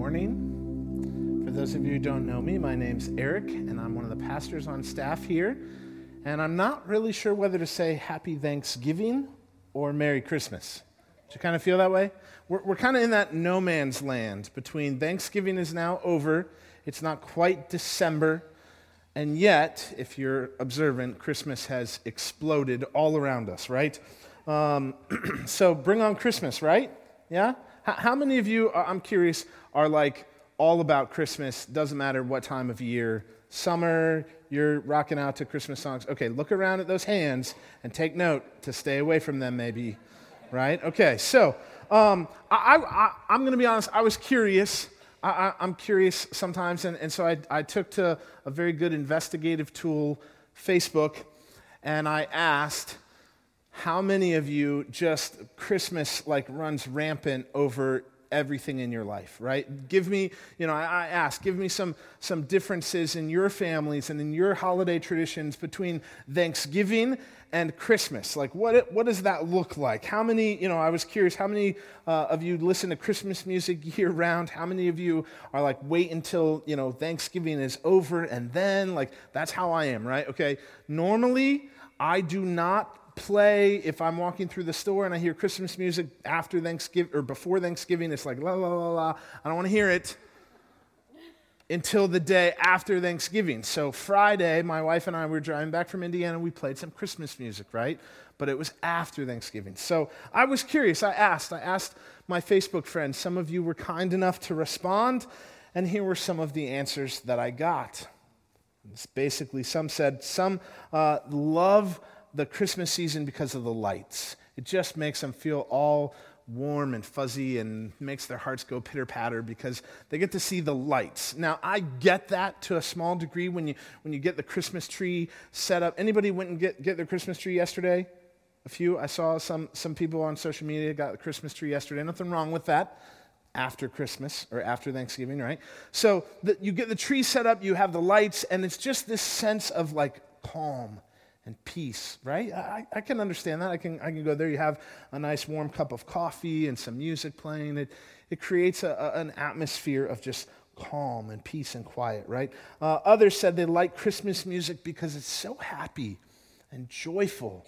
morning. For those of you who don't know me, my name's Eric, and I'm one of the pastors on staff here. And I'm not really sure whether to say Happy Thanksgiving or Merry Christmas. Do you kind of feel that way? We're, we're kind of in that no man's land between Thanksgiving is now over, it's not quite December, and yet, if you're observant, Christmas has exploded all around us, right? Um, so bring on Christmas, right? Yeah? How many of you, uh, I'm curious, are like all about Christmas? Doesn't matter what time of year. Summer, you're rocking out to Christmas songs. Okay, look around at those hands and take note to stay away from them, maybe. Right? Okay, so um, I, am going to be honest, I was curious. I, am curious sometimes, and, and so I, I took to a very good investigative tool, Facebook, and I asked, how many of you just Christmas like runs rampant over everything in your life, right? Give me, you know, I, I, ask, give me some, some differences in your families and in your holiday traditions between Thanksgiving and Christmas. Like, what, what does that look like? How many, you know, I was curious, how many uh, of you listen to Christmas music year round? How many of you are like, wait until, you know, Thanksgiving is over and then? Like, that's how I am, right? Okay. Normally, I do not play if I'm walking through the store and I hear Christmas music after Thanksgiving or before Thanksgiving. It's like la la la la. I don't want to hear it until the day after Thanksgiving. So Friday, my wife and I were driving back from Indiana. We played some Christmas music, right? But it was after Thanksgiving. So I was curious. I asked. I asked my Facebook friends. Some of you were kind enough to respond, and here were some of the answers that I got. It's basically, some said some uh, love the Christmas season because of the lights. It just makes them feel all warm and fuzzy and makes their hearts go pitter patter because they get to see the lights. Now, I get that to a small degree when you, when you get the Christmas tree set up. Anybody went and get, get their Christmas tree yesterday? A few. I saw some, some people on social media got the Christmas tree yesterday. Nothing wrong with that after Christmas or after Thanksgiving, right? So the, you get the tree set up, you have the lights, and it's just this sense of like calm and peace, right? I, I, can understand that. I can, I can go there. You have a nice warm cup of coffee and some music playing. It, it creates a, a, an atmosphere of just calm and peace and quiet, right? Uh, others said they like Christmas music because it's so happy and joyful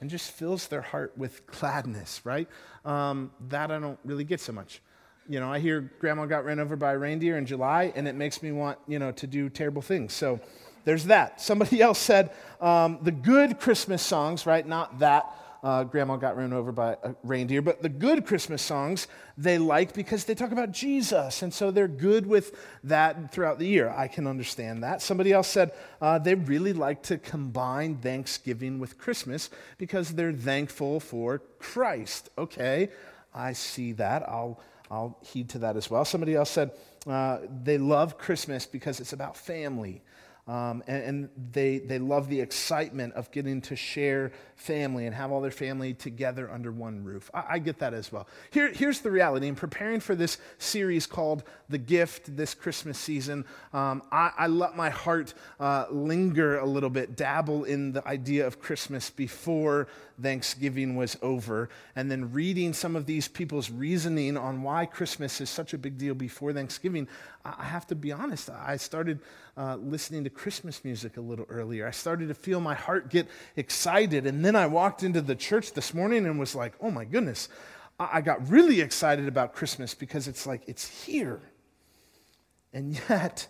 and just fills their heart with gladness, right? Um, that I don't really get so much. You know, I hear grandma got ran over by a reindeer in July, and it makes me want, you know, to do terrible things. So, there's that. Somebody else said um, the good Christmas songs, right? Not that uh, grandma got run over by a reindeer, but the good Christmas songs they like because they talk about Jesus. And so they're good with that throughout the year. I can understand that. Somebody else said uh, they really like to combine Thanksgiving with Christmas because they're thankful for Christ. Okay, I see that. I'll, I'll heed to that as well. Somebody else said uh, they love Christmas because it's about family. Um, and, and they, they love the excitement of getting to share family and have all their family together under one roof. I, I get that as well. Here, here's the reality in preparing for this series called The Gift this Christmas season, um, I, I, let my heart uh, linger a little bit, dabble in the idea of Christmas before Thanksgiving was over, and then reading some of these people's reasoning on why Christmas is such a big deal before Thanksgiving, I have to be honest. I started uh, listening to Christmas music a little earlier. I started to feel my heart get excited, and then I walked into the church this morning and was like, oh my goodness. I, got really excited about Christmas because it's like, it's here. And yet,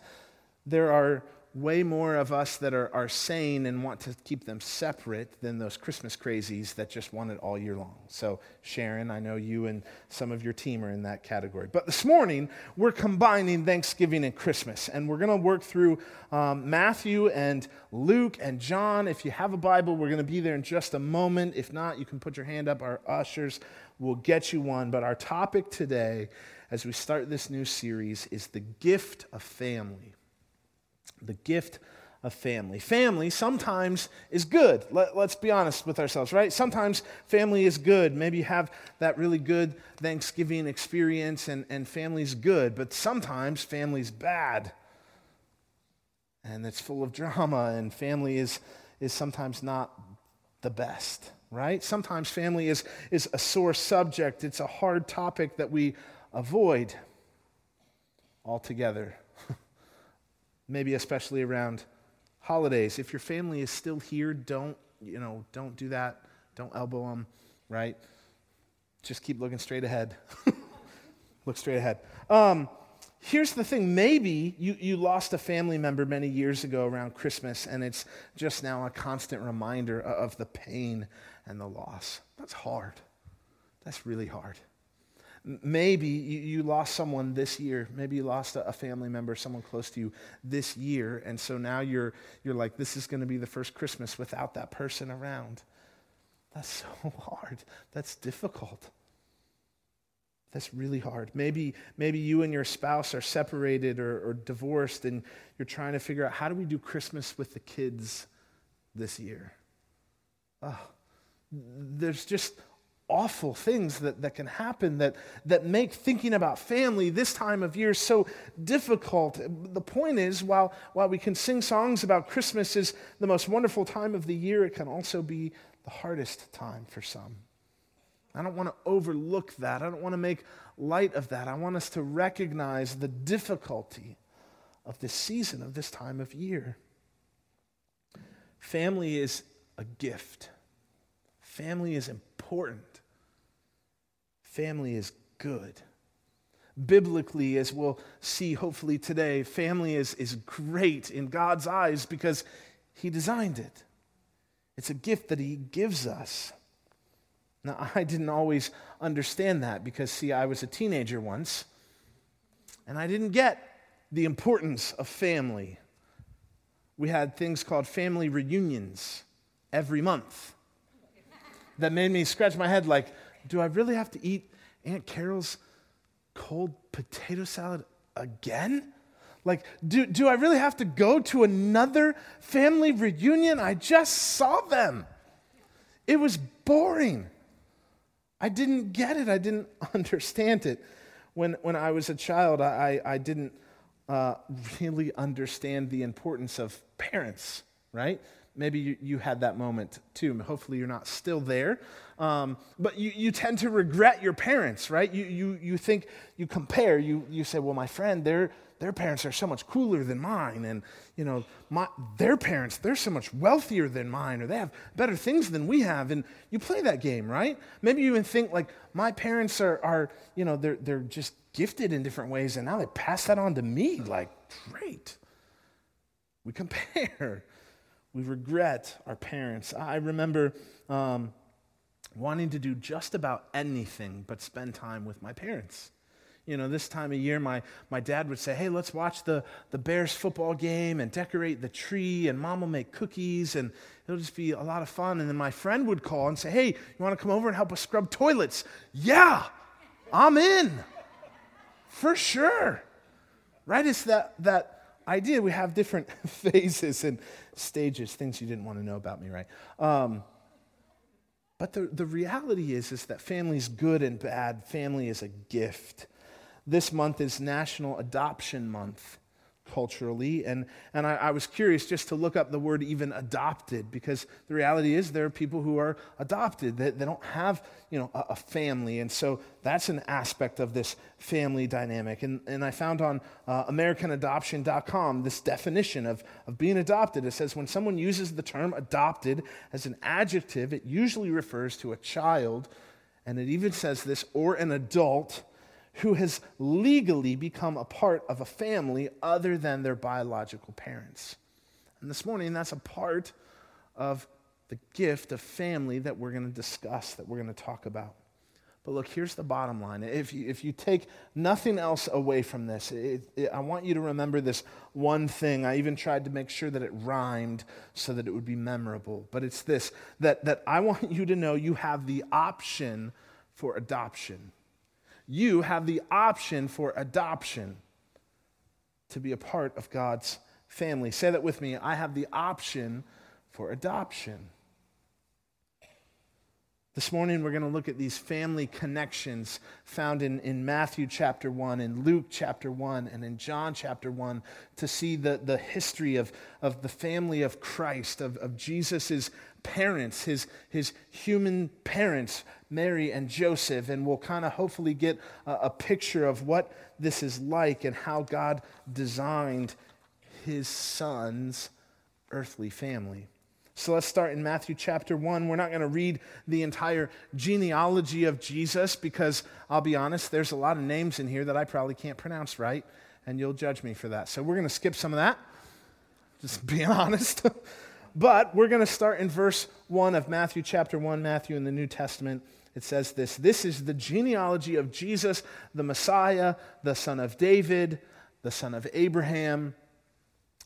there are way more of us that are, are sane and want to keep them separate than those Christmas crazies that just want it all year long. So, Sharon, I know you and some of your team are in that category. But this morning, we're combining Thanksgiving and Christmas, and we're going to work through um, Matthew and Luke and John. If you have a Bible, we're going to be there in just a moment. If not, you can put your hand up. Our ushers will get you one. But our topic today, as we start this new series, is the gift of family the gift of family. Family sometimes is good. Let, us be honest with ourselves, right? Sometimes family is good. Maybe you have that really good Thanksgiving experience and, and family's good, but sometimes family's bad. And it's full of drama, and family is, is sometimes not the best, right? Sometimes family is, is a sore subject, it's a hard topic that we avoid. all together. Maybe especially around holidays. If your family is still here, don't, you know, don't do that. Don't elbow them, right? Just keep looking straight ahead. Look straight ahead. Um, here's the thing maybe you, you lost a family member many years ago around Christmas, and it's just now a constant reminder of the pain and the loss. That's hard. That's really hard. Maybe you, lost someone this year. Maybe you lost a, family member, someone close to you this year. And so now you're, you're like, this is going to be the first Christmas without that person around. That's so hard. That's difficult. That's really hard. Maybe, maybe you and your spouse are separated or, or divorced and you're trying to figure out how do we do Christmas with the kids this year? Oh, there's just awful things that, that can happen that, that make thinking about family this time of year so difficult. The point is, while, while we can sing songs about Christmas is the most wonderful time of the year, it can also be the hardest time for some. I don't want to overlook that. I don't want to make light of that. I want us to recognize the difficulty of this season, of this time of year. Family is a gift, family is important. Family is good. Biblically, as we'll see hopefully today, family is, is great in God's eyes because He designed it. It's a gift that He gives us. Now, I didn't always understand that because, see, I was a teenager once and I didn't get the importance of family. We had things called family reunions every month that made me scratch my head like, do I really have to eat Aunt Carol's cold potato salad again? Like, do, do I really have to go to another family reunion? I just saw them. It was boring. I didn't get it. I didn't understand it. When, when I was a child, I, I didn't uh, really understand the importance of parents, right? Maybe you, you had that moment too. Hopefully, you're not still there. Um, but you, you tend to regret your parents, right? You, you, you think, you compare, you, you say, well, my friend, their, their parents are so much cooler than mine. And, you know, my, their parents, they're so much wealthier than mine, or they have better things than we have. And you play that game, right? Maybe you even think, like, my parents are, are you know, they're, they're just gifted in different ways, and now they pass that on to me. Like, great. We compare we regret our parents. I remember um, wanting to do just about anything but spend time with my parents. You know, this time of year, my, my dad would say, Hey, let's watch the, the Bears football game and decorate the tree, and mom will make cookies, and it'll just be a lot of fun. And then my friend would call and say, Hey, you want to come over and help us scrub toilets? Yeah, I'm in. For sure. Right? It's that, that idea. We have different phases and stages, things you didn't want to know about me, right? Um, but the, the reality is, is that family's good and bad. Family is a gift. This month is National Adoption Month culturally. And, and I, I, was curious just to look up the word even adopted, because the reality is there are people who are adopted, that they, they, don't have you know, a, a, family. And so that's an aspect of this family dynamic. And, and I found on uh, AmericanAdoption.com this definition of, of being adopted. It says when someone uses the term adopted as an adjective, it usually refers to a child. And it even says this, or an adult who has legally become a part of a family other than their biological parents. And this morning, that's a part of the gift of family that we're going to discuss, that we're going to talk about. But look, here's the bottom line. If you, if you take nothing else away from this, it, it, I want you to remember this one thing. I even tried to make sure that it rhymed so that it would be memorable. But it's this that, that I want you to know you have the option for adoption you have the option for adoption to be a part of God's family. Say that with me. I have the option for adoption. This morning, we're going to look at these family connections found in, in Matthew chapter 1, in Luke chapter 1, and in John chapter 1 to see the, the history of, of the family of Christ, of, of Jesus' parents, his, his human parents, Mary and Joseph. And we'll kind of hopefully get a, a picture of what this is like and how God designed his son's earthly family. So let's start in Matthew chapter 1. We're not going to read the entire genealogy of Jesus because I'll be honest, there's a lot of names in here that I probably can't pronounce right, and you'll judge me for that. So we're going to skip some of that, just being honest. but we're going to start in verse 1 of Matthew chapter 1, Matthew in the New Testament. It says this This is the genealogy of Jesus, the Messiah, the son of David, the son of Abraham.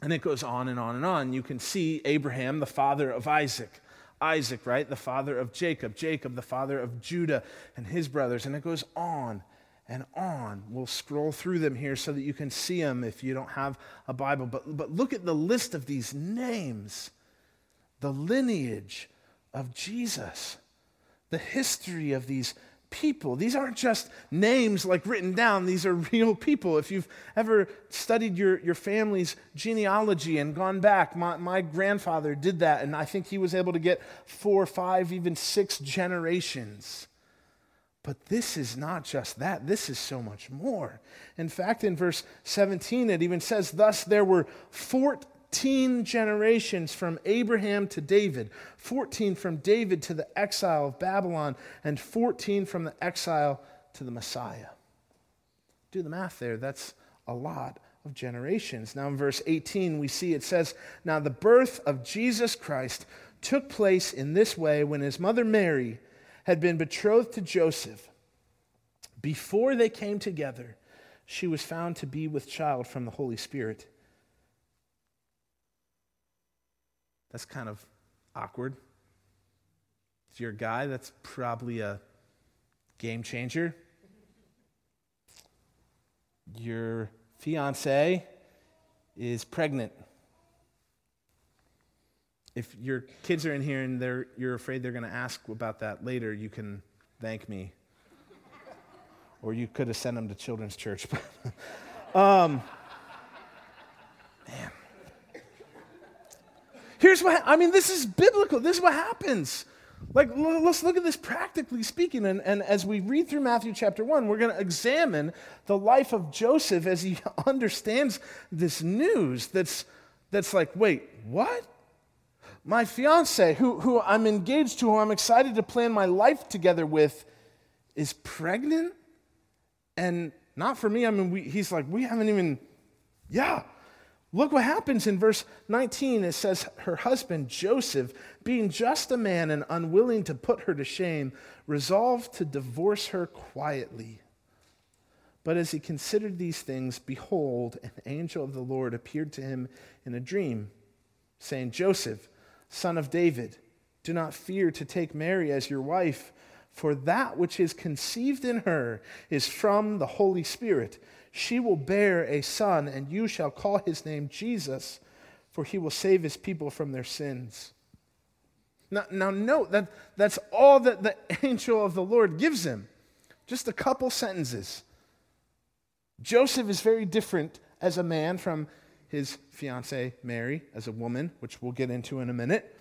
And it goes on and on and on. You can see Abraham, the father of Isaac. Isaac, right? The father of Jacob. Jacob, the father of Judah and his brothers. And it goes on and on. We'll scroll through them here so that you can see them if you don't have a Bible. But, but look at the list of these names the lineage of Jesus, the history of these people. These aren't just names like written down, these are real people. If you've ever studied your, your family's genealogy and gone back, my, my grandfather did that, and I think he was able to get four, five, even six generations. But this is not just that. This is so much more. In fact, in verse 17, it even says, Thus there were 14 14 generations from Abraham to David, 14 from David to the exile of Babylon, and 14 from the exile to the Messiah. Do the math there. That's a lot of generations. Now, in verse 18, we see it says, Now the birth of Jesus Christ took place in this way when his mother Mary had been betrothed to Joseph. Before they came together, she was found to be with child from the Holy Spirit. That's kind of awkward. If you're a guy, that's probably a game changer. Your fiance is pregnant. If your kids are in here and they're, you're afraid they're going to ask about that later, you can thank me. or you could have sent them to children's church. um, man. Here's what I mean, this is biblical. This is what happens. Like, let's look at this practically speaking. And, and as we read through Matthew chapter 1, we're going to examine the life of Joseph as he understands this news that's, that's like, wait, what? My fiance, who, who I'm engaged to, who I'm excited to plan my life together with, is pregnant? And not for me. I mean, we, he's like, we haven't even, yeah, Look what happens in verse 19. It says, Her husband, Joseph, being just a man and unwilling to put her to shame, resolved to divorce her quietly. But as he considered these things, behold, an angel of the Lord appeared to him in a dream, saying, Joseph, son of David, do not fear to take Mary as your wife, for that which is conceived in her is from the Holy Spirit. She will bear a son, and you shall call his name Jesus, for he will save his people from their sins. Now, now note that that's all that the angel of the Lord gives him. Just a couple sentences. Joseph is very different as a man from his fiancee Mary as a woman, which we'll get into in a minute.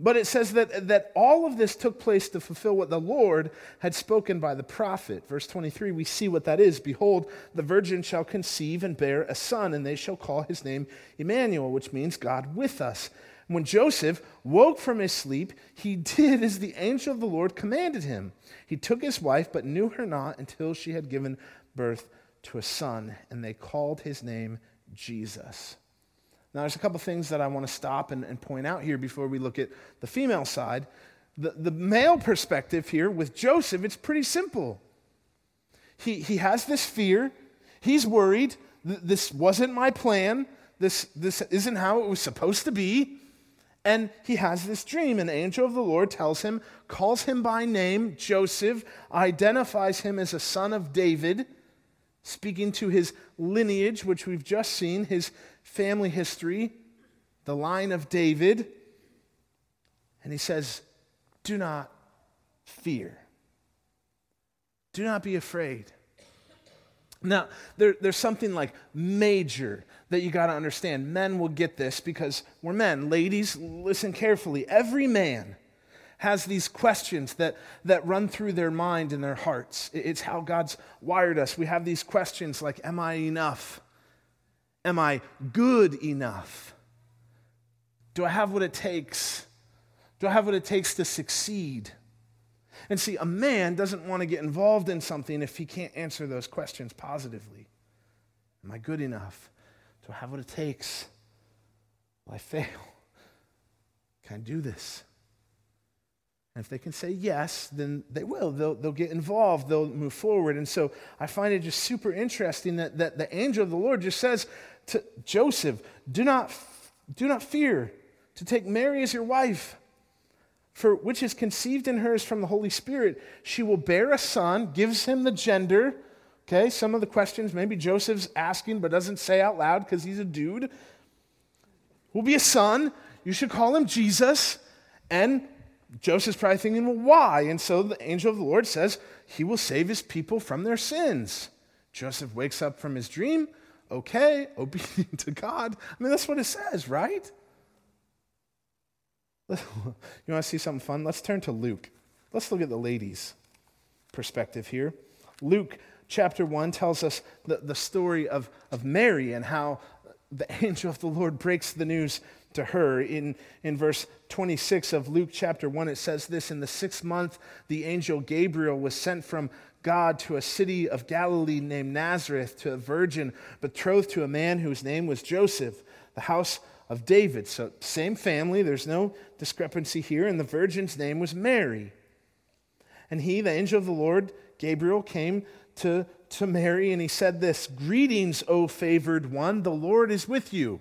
But it says that, that all of this took place to fulfill what the Lord had spoken by the prophet. Verse 23, we see what that is. Behold, the virgin shall conceive and bear a son, and they shall call his name Emmanuel, which means God with us. When Joseph woke from his sleep, he did as the angel of the Lord commanded him. He took his wife, but knew her not until she had given birth to a son, and they called his name Jesus. Now, there's a couple things that I want to stop and, and, point out here before we look at the female side. The, the male perspective here with Joseph, it's pretty simple. He, he has this fear, he's worried. This wasn't my plan, this, this isn't how it was supposed to be. And he has this dream. An angel of the Lord tells him, calls him by name, Joseph, identifies him as a son of David, speaking to his lineage, which we've just seen, his family history, the line of David. And he says, Do not fear. Do not be afraid. Now, there, there's something like major that you got to understand. Men will get this because we're men. Ladies, listen carefully. Every man has these questions that, that run through their mind and their hearts. It's how God's wired us. We have these questions like Am I enough? Am I good enough? Do I have what it takes? Do I have what it takes to succeed? And see, a man doesn't want to get involved in something if he can't answer those questions positively. Am I good enough? Do I have what it takes? Will I fail? Can I do this? And if they can say yes, then they will. They'll, they'll get involved, they'll move forward. And so I find it just super interesting that, that the angel of the Lord just says to Joseph, Do not, do not fear to take Mary as your wife for which is conceived in her is from the Holy Spirit. She will bear a son, gives him the gender. Okay, some of the questions maybe Joseph's asking but doesn't say out loud because he's a dude. Will be a son. You should call him Jesus. And Joseph's probably thinking, well, why? And so the angel of the Lord says, he will save his people from their sins. Joseph wakes up from his dream. Okay, obedient to God. I mean, that's what it says, right? you want to see something fun? Let's turn to Luke. Let's look at the ladies' perspective here. Luke chapter 1 tells us the, the story of, of Mary and how the angel of the Lord breaks the news to her. In, in verse 26 of Luke chapter 1, it says this In the sixth month, the angel Gabriel was sent from God to a city of Galilee named Nazareth to a virgin betrothed to a man whose name was Joseph, the house of David. So, same family, there's no discrepancy here. And the virgin's name was Mary. And he, the angel of the Lord, Gabriel, came to, to Mary and he said this Greetings, O favored one, the Lord is with you.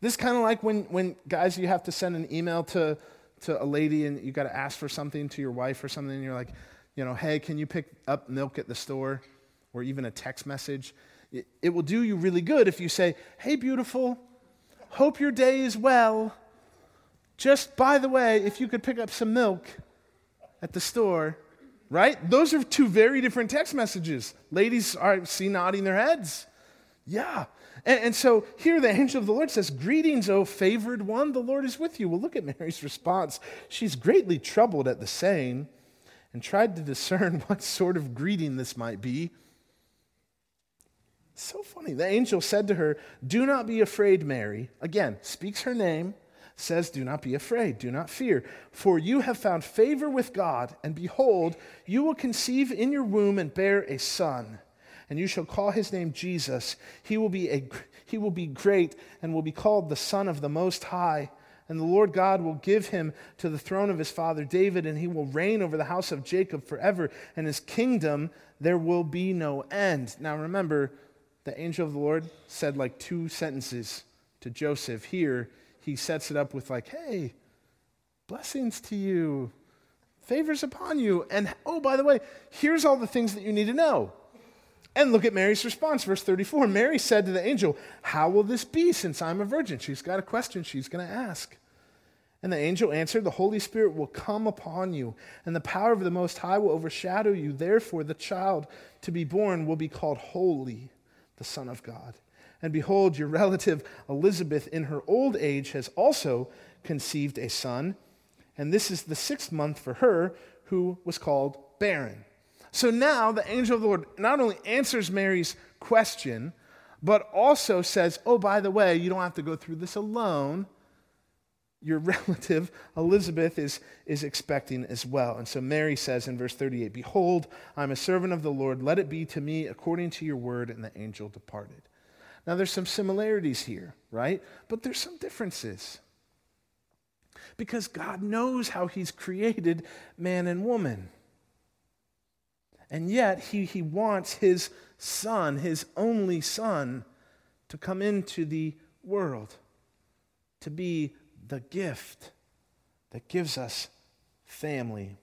This kind of like when, when, guys, you have to send an email to, to a lady and you got to ask for something to your wife or something, and you're like, you know, hey, can you pick up milk at the store? Or even a text message. It, it will do you really good if you say, hey, beautiful, Hope your day is well. Just by the way, if you could pick up some milk at the store, right? Those are two very different text messages. Ladies are see nodding their heads. Yeah. And, and, so here the angel of the Lord says, Greetings, O favored one, the Lord is with you. Well, look at Mary's response. She's greatly troubled at the saying and tried to discern what sort of greeting this might be. So funny. The angel said to her, Do not be afraid, Mary. Again, speaks her name, says, Do not be afraid, do not fear, for you have found favor with God, and behold, you will conceive in your womb and bear a son, and you shall call his name Jesus. He will be, a, he will be great and will be called the Son of the Most High. And the Lord God will give him to the throne of his father David, and he will reign over the house of Jacob forever, and his kingdom there will be no end. Now remember, the angel of the Lord said like two sentences to Joseph. Here, he sets it up with, like, hey, blessings to you, favors upon you. And oh, by the way, here's all the things that you need to know. And look at Mary's response, verse 34. Mary said to the angel, How will this be since I'm a virgin? She's got a question she's going to ask. And the angel answered, The Holy Spirit will come upon you, and the power of the Most High will overshadow you. Therefore, the child to be born will be called Holy the Son of God. And behold, your relative Elizabeth, in her old age, has also conceived a son. And this is the sixth month for her, who was called barren. So now the angel of the Lord not only answers Mary's question, but also says, Oh, by the way, you don't have to go through this alone your relative Elizabeth is, is expecting as well. And so Mary says in verse 38 Behold, I'm a servant of the Lord. Let it be to me according to your word. And the angel departed. Now, there's some similarities here, right? But there's some differences. Because God knows how He's created man and woman. And yet, He, he wants His Son, His only Son, to come into the world, to be the gift that gives us family.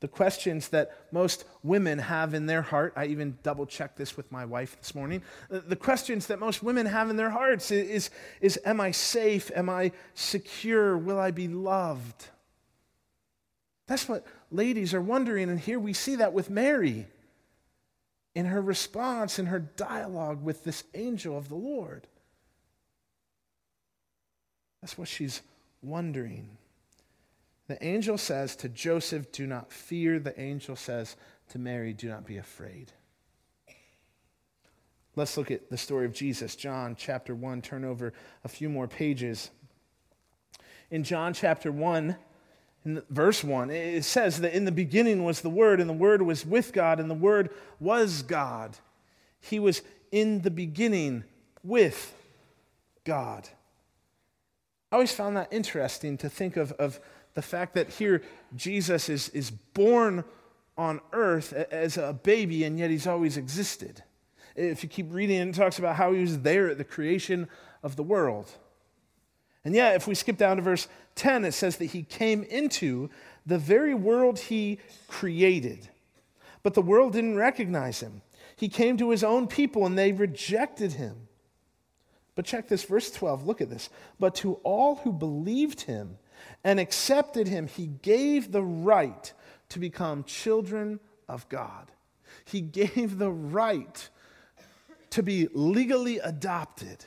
The questions that most women have in their heart, I even double checked this with my wife this morning. Uh, the questions that most women have in their hearts is, is Am I safe? Am I secure? Will I be loved? That's what ladies are wondering. And here we see that with Mary in her response, in her dialogue with this angel of the Lord. That's what she's wondering. The angel says to Joseph, Do not fear. The angel says to Mary, Do not be afraid. Let's look at the story of Jesus. John chapter 1, turn over a few more pages. In John chapter 1, in verse 1, it says that in the beginning was the Word, and the Word was with God, and the Word was God. He was in the beginning with God. I always found that interesting to think of, of the fact that here Jesus is, is born on earth as a baby, and yet he's always existed. If you keep reading, it talks about how he was there at the creation of the world. And yet, if we skip down to verse 10, it says that he came into the very world he created. But the world didn't recognize him. He came to his own people and they rejected him. But check this, verse 12, look at this. But to all who believed him and accepted him, he gave the right to become children of God. He gave the right to be legally adopted,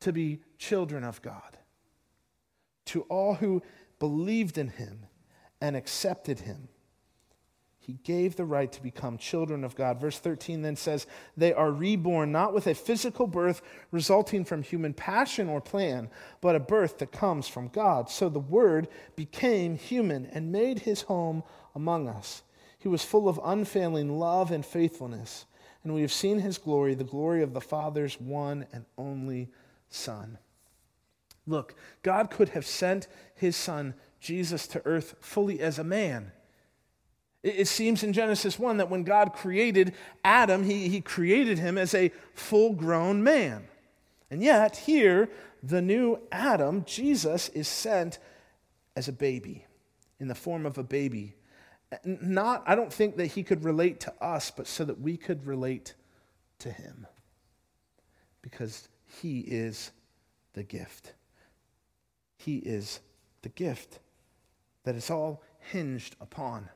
to be children of God. To all who believed in him and accepted him, he gave the right to become children of God. Verse 13 then says, They are reborn not with a physical birth resulting from human passion or plan, but a birth that comes from God. So the Word became human and made his home among us. He was full of unfailing love and faithfulness and we have seen his glory, the glory of the Father's one and only Son. Look, God could have sent his Son, Jesus, to earth fully as a man. It, seems in Genesis 1 that when God created Adam, he, he created him as a full grown man. And yet, here, the new Adam, Jesus, is sent as a baby, in the form of a baby not, I don't think that he could relate to us, but so that we could relate to him. Because he is the gift. He is the gift that is all hinged upon.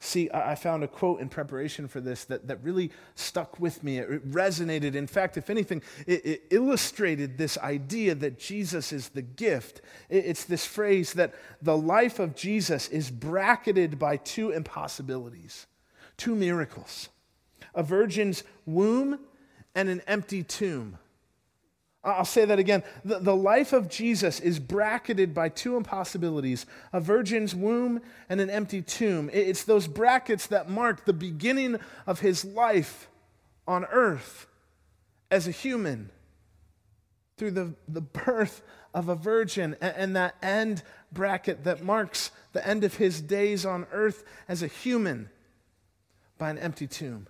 See, I found a quote in preparation for this that, that really stuck with me. It resonated. In fact, if anything, it, it illustrated this idea that Jesus is the gift. It's this phrase that the life of Jesus is bracketed by two impossibilities, two miracles a virgin's womb and an empty tomb. I'll say that again. The, the life of Jesus is bracketed by two impossibilities a virgin's womb and an empty tomb. It's those brackets that mark the beginning of his life on earth as a human through the, the birth of a virgin and, and that end bracket that marks the end of his days on earth as a human by an empty tomb.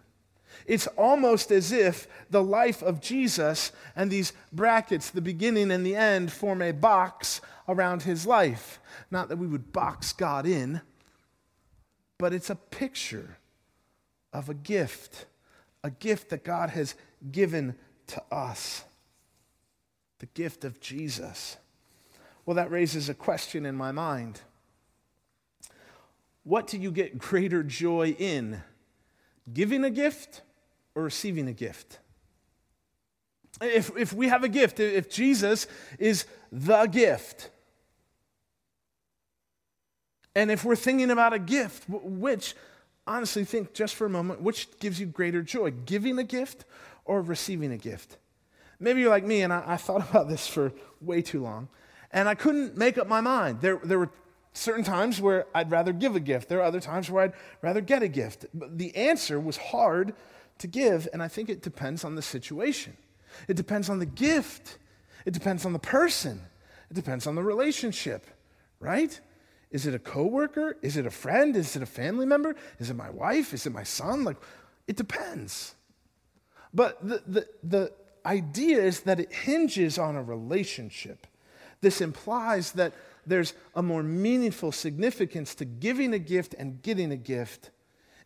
It's almost as if the life of Jesus and these brackets, the beginning and the end, form a box around his life. Not that we would box God in, but it's a picture of a gift, a gift that God has given to us the gift of Jesus. Well, that raises a question in my mind. What do you get greater joy in? Giving a gift or receiving a gift. If, if we have a gift, if Jesus is the gift, and if we're thinking about a gift, which, honestly, think just for a moment, which gives you greater joy, giving a gift or receiving a gift? Maybe you're like me, and I, I thought about this for way too long, and I couldn't make up my mind. There, there were certain times where I'd rather give a gift, there are other times where I'd rather get a gift. But the answer was hard to give, and I think it depends on the situation. It depends on the gift. It depends on the person. It depends on the relationship, right? Is it a coworker? Is it a friend? Is it a family member? Is it my wife? Is it my son? Like, it depends. But the, the, the idea is that it hinges on a relationship. This implies that there's a more meaningful significance to giving a gift and getting a gift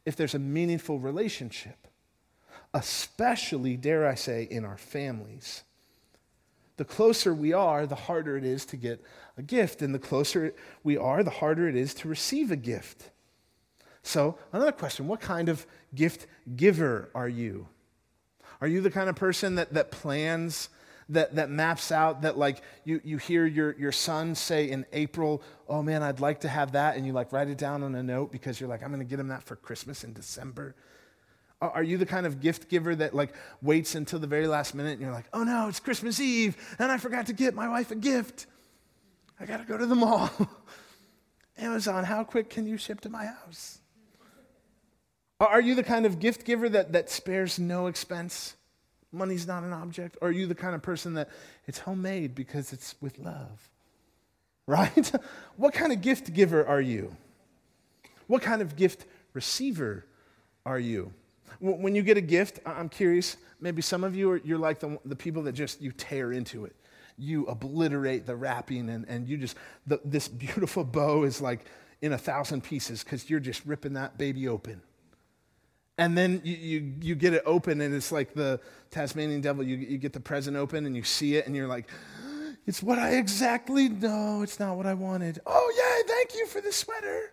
if there's a meaningful relationship especially, dare I say, in our families. the closer we are, the harder it is to get a gift. And the closer we are, the harder it is to receive a gift. So, another question what kind of gift giver are you? Are you the kind of person that, that plans, that, that maps out, that like you, you hear your, your son say in April, oh man, I'd like to have that, and you like write it down on a note because you're like, I'm going to get him that for Christmas in December? Are you the kind of gift giver that like waits until the very last minute and you're like, oh no, it's Christmas Eve and I forgot to get my wife a gift? I got to go to the mall. Amazon, how quick can you ship to my house? Are you the kind of gift giver that, that spares no expense? Money's not an object. Or are you the kind of person that it's homemade because it's with love? Right? what kind of gift giver are you? What kind of gift receiver are you? When you get a gift, I'm curious, maybe some of you are you're like the, the people that just you tear into it. You obliterate the wrapping and, and you just, the, this beautiful bow is like in a thousand pieces because you're just ripping that baby open. And then you, you, you, get it open and it's like the Tasmanian devil. You, you get the present open and you see it and you're like, it's what I exactly, no, it's not what I wanted. Oh, yeah, thank you for the sweater.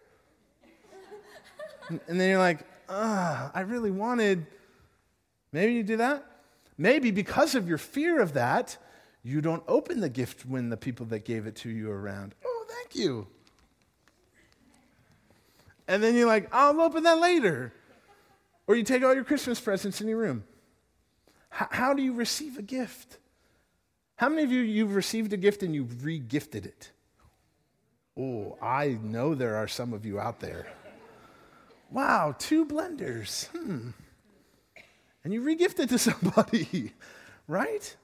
and then you're like, ah, I really wanted. Maybe you do that. Maybe because of your fear of that, you don't open the gift when the people that gave it to you are around. Oh, thank you. And then you're like, I'll open that later. Or you take all your Christmas presents in your room. H- how do you receive a gift? How many of you you've received a gift and you've re-gifted it? Oh, I know there are some of you out there. Wow, two blenders. Hmm. And you regifted to somebody, right?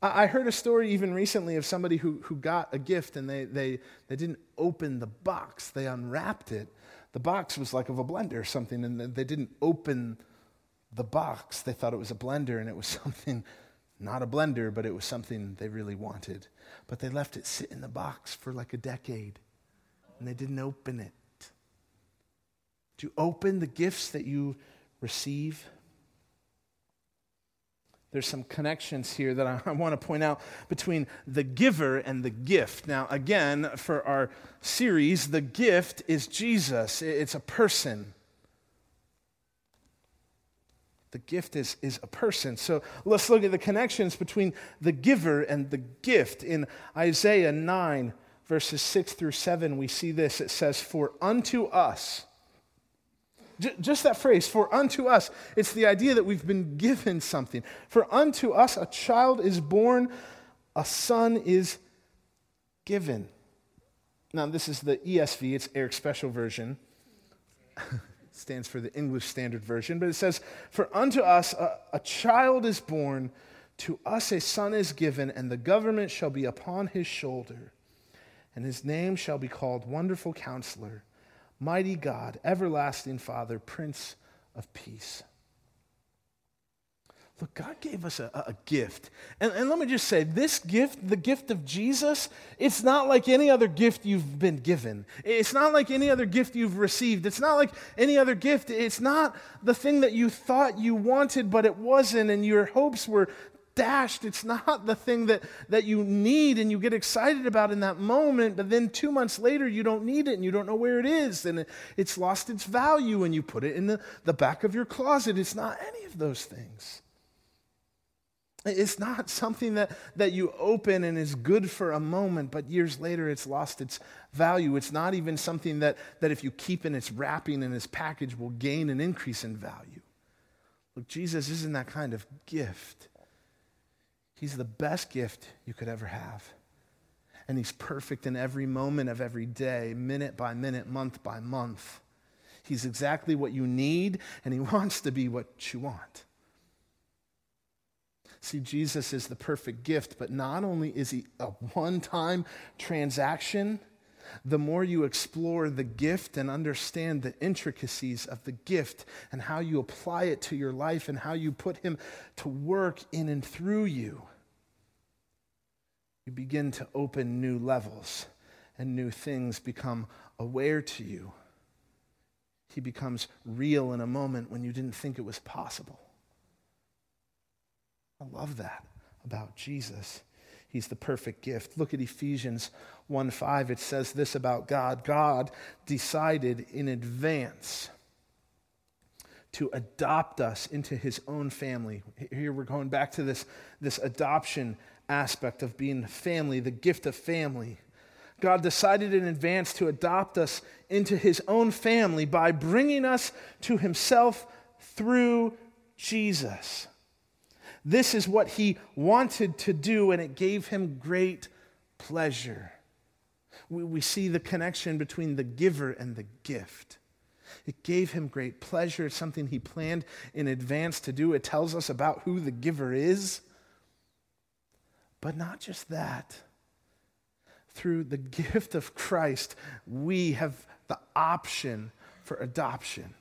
I heard a story even recently of somebody who, who got a gift and they, they, they didn't open the box, they unwrapped it. The box was like of a blender or something, and they didn't open the box. They thought it was a blender, and it was something, not a blender, but it was something they really wanted. But they left it sit in the box for like a decade, and they didn't open it. Do you open the gifts that you receive? There's some connections here that I, I want to point out between the giver and the gift. Now, again, for our series, the gift is Jesus, it's a person. The gift is, is a person. So let's look at the connections between the giver and the gift. In Isaiah 9, verses 6 through 7, we see this. It says, For unto us, just that phrase, for unto us, it's the idea that we've been given something. For unto us a child is born, a son is given. Now, this is the ESV, it's Eric's special version. stands for the English Standard Version, but it says, For unto us a, a child is born, to us a son is given, and the government shall be upon his shoulder, and his name shall be called Wonderful Counselor Mighty God, everlasting Father, Prince of Peace. Look, God gave us a, a gift. And, and let me just say this gift, the gift of Jesus, it's not like any other gift you've been given. It's not like any other gift you've received. It's not like any other gift. It's not the thing that you thought you wanted, but it wasn't, and your hopes were dashed. It's not the thing that, that you need and you get excited about in that moment, but then two months later you don't need it and you don't know where it is and it, it's lost its value and you put it in the, the back of your closet. It's not any of those things. It's not something that, that you open and is good for a moment, but years later it's lost its value. It's not even something that, that if you keep in its wrapping and its package will gain an increase in value. Look, Jesus isn't that kind of gift. He's the best gift you could ever have. And He's perfect in every moment of every day, minute by minute, month by month. He's exactly what you need, and He wants to be what you want. See, Jesus is the perfect gift, but not only is He a one time transaction, the more you explore the gift and understand the intricacies of the gift and how you apply it to your life and how you put Him to work in and through you, you begin to open new levels and new things become aware to you. He becomes real in a moment when you didn't think it was possible. I love that about Jesus. He's the perfect gift. Look at Ephesians 1 5. It says this about God God decided in advance to adopt us into his own family. Here we're going back to this, this adoption aspect of being family, the gift of family. God decided in advance to adopt us into his own family by bringing us to himself through Jesus. This is what he wanted to do, and it gave him great pleasure. We, we see the connection between the giver and the gift. It gave him great pleasure. It's something he planned in advance to do. It tells us about who the giver is. But not just that. Through the gift of Christ, we have the option for adoption.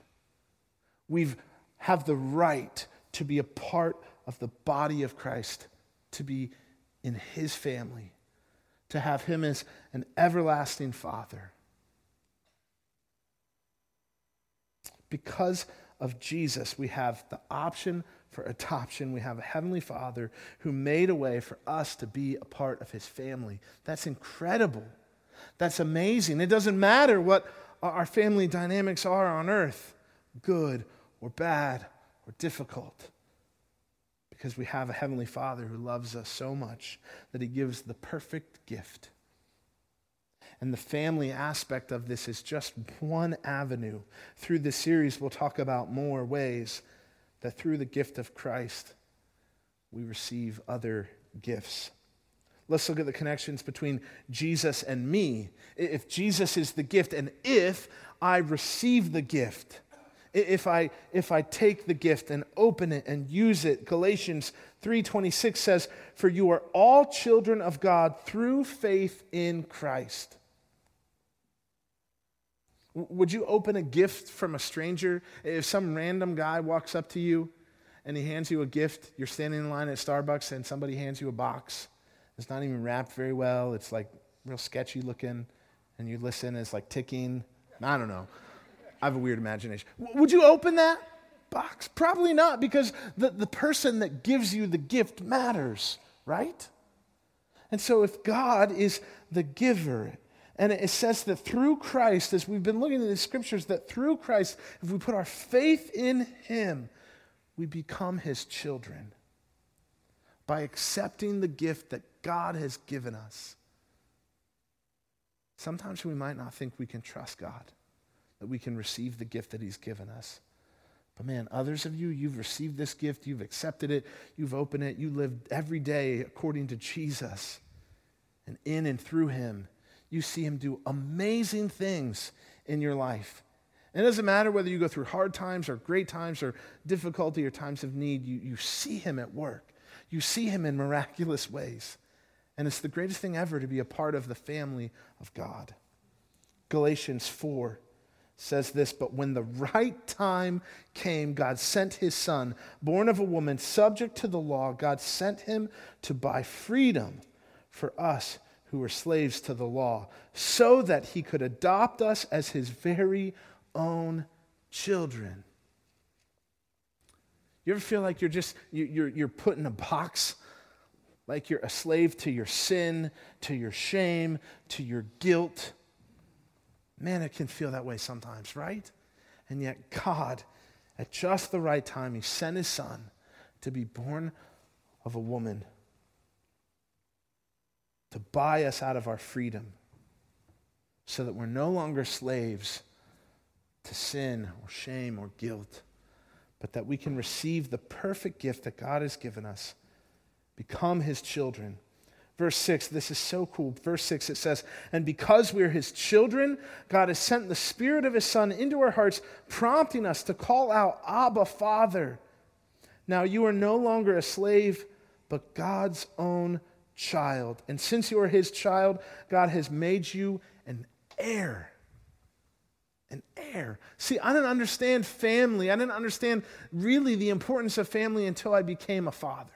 We have the right to be a part of the body of Christ, to be in his family, to have him as an everlasting father. Because of Jesus, we have the option for adoption. We have a heavenly father who made a way for us to be a part of his family. That's incredible. That's amazing. It doesn't matter what our family dynamics are on earth good or bad or difficult because we have a Heavenly Father who loves us so much that He gives the perfect gift. And the family aspect of this is just one avenue. Through this series, we'll talk about more ways that through the gift of Christ, we receive other gifts. Let's look at the connections between Jesus and me. If Jesus is the gift, and if I receive the gift, if I, if I take the gift and open it and use it galatians 3.26 says for you are all children of god through faith in christ. Would you open a gift from a stranger? If some random guy walks up to you and he hands you a gift you're standing in line at starbucks and somebody hands you a box. It's not even wrapped very well. It's like real sketchy looking and you listen it's like ticking. I don't know I have a weird imagination. Would you open that box? Probably not, because the, the person that gives you the gift matters, right? And so if God is the giver, and it says that through Christ, as we've been looking at the scriptures, that through Christ, if we put our faith in Him, we become His children by accepting the gift that God has given us. Sometimes we might not think we can trust God that we can receive the gift that He's given us. But man, others of you, you've received this gift, you've accepted it, you've opened it, you live every day according to Jesus. And in and through Him, you see Him do amazing things in your life. And it doesn't matter whether you go through hard times or great times or difficulty or times of need, you, you see Him at work. You see Him in miraculous ways. And it's the greatest thing ever to be a part of the family of God. Galatians 4 says this But when the right time came, God sent his son, born of a woman, subject to the law. God sent him to buy freedom for us who were slaves to the law, so that he could adopt us as his very own children. You ever feel like you're just you're, you're put in a box? Like you're a slave to your sin, to your shame, to your guilt Man, it can feel that way sometimes, right? And yet, God, at just the right time, He sent His Son to be born of a woman, to buy us out of our freedom, so that we're no longer slaves to sin or shame or guilt, but that we can receive the perfect gift that God has given us, become His children Verse 6, this is so cool. Verse 6, it says, And because we're his children, God has sent the Spirit of his Son into our hearts, prompting us to call out, Abba, Father. Now you are no longer a slave, but God's own child. And since you are his child, God has made you an heir. An heir. See, I didn't understand family. I didn't understand really the importance of family until I became a father.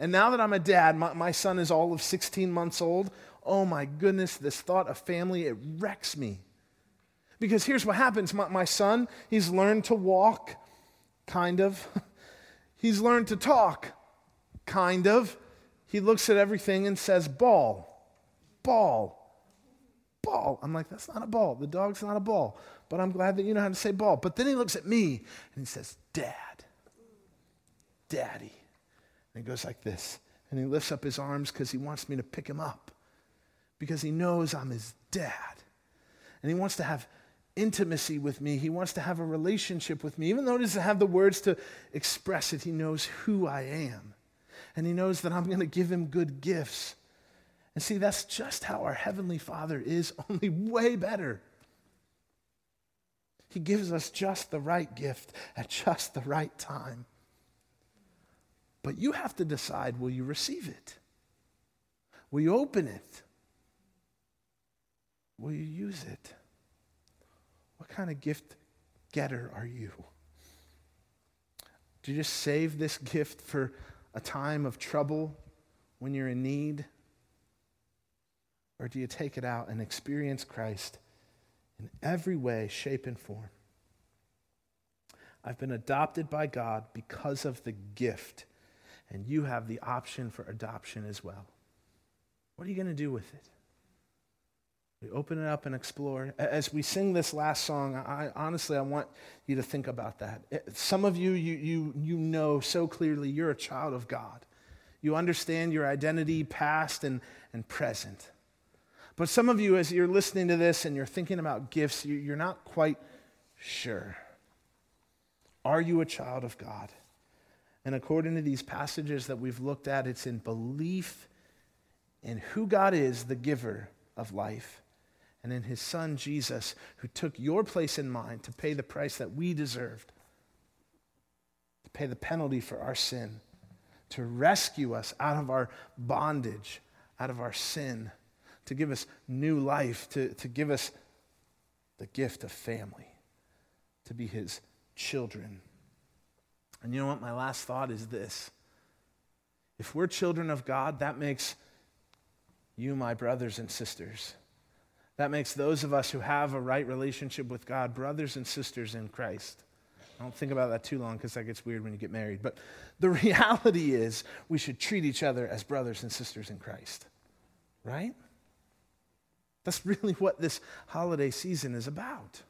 And now that I'm a dad, my, my son is all of 16 months old. Oh my goodness, this thought of family, it wrecks me. Because here's what happens my, my son, he's learned to walk, kind of. he's learned to talk, kind of. he looks at everything and says, Ball, ball, ball. I'm like, That's not a ball. The dog's not a ball. But I'm glad that you know how to say ball. But then he looks at me and he says, Dad, Daddy. And he goes like this. And he lifts up his arms because he wants me to pick him up because he knows I'm his dad. And he wants to have intimacy with me. He wants to have a relationship with me. Even though he doesn't have the words to express it, he knows who I am. And he knows that I'm going to give him good gifts. And see, that's just how our Heavenly Father is, only way better. He gives us just the right gift at just the right time. But you have to decide will you receive it? Will you open it? Will you use it? What kind of gift getter are you? Do you just save this gift for a time of trouble when you're in need? Or do you take it out and experience Christ in every way, shape, and form? I've been adopted by God because of the gift, and you have the option for adoption as well. What are you going to do with it? We open it up and explore. As we sing this last song, I, honestly, I want you to think about that. Eh, some of you, you, you, you know so clearly you're a child of God. You understand your identity, past and, and present. But some of you, as you're listening to this and you're thinking about gifts, you're not quite sure. Are you a child of God? And according to these passages that we've looked at, it's in belief in who God is, the giver of life, and in his son Jesus, who took your place in mine to pay the price that we deserved, to pay the penalty for our sin, to rescue us out of our bondage, out of our sin, to give us new life, to, to give us the gift of family, to be his children. And you know what? My last thought is this. If we're children of God, that makes you my brothers and sisters. That makes those of us who have a right relationship with God brothers and sisters in Christ. I don't think about that too long because that gets weird when you get married. But the reality is, we should treat each other as brothers and sisters in Christ. Right? That's really what this holiday season is about.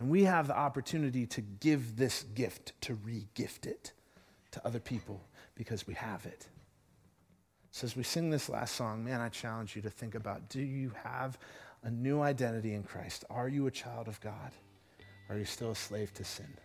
And we have the opportunity to give this gift, to re gift it to other people because we have it. So, as we sing this last song, man, I challenge you to think about do you have a new identity in Christ? Are you a child of God? Are you still a slave to sin?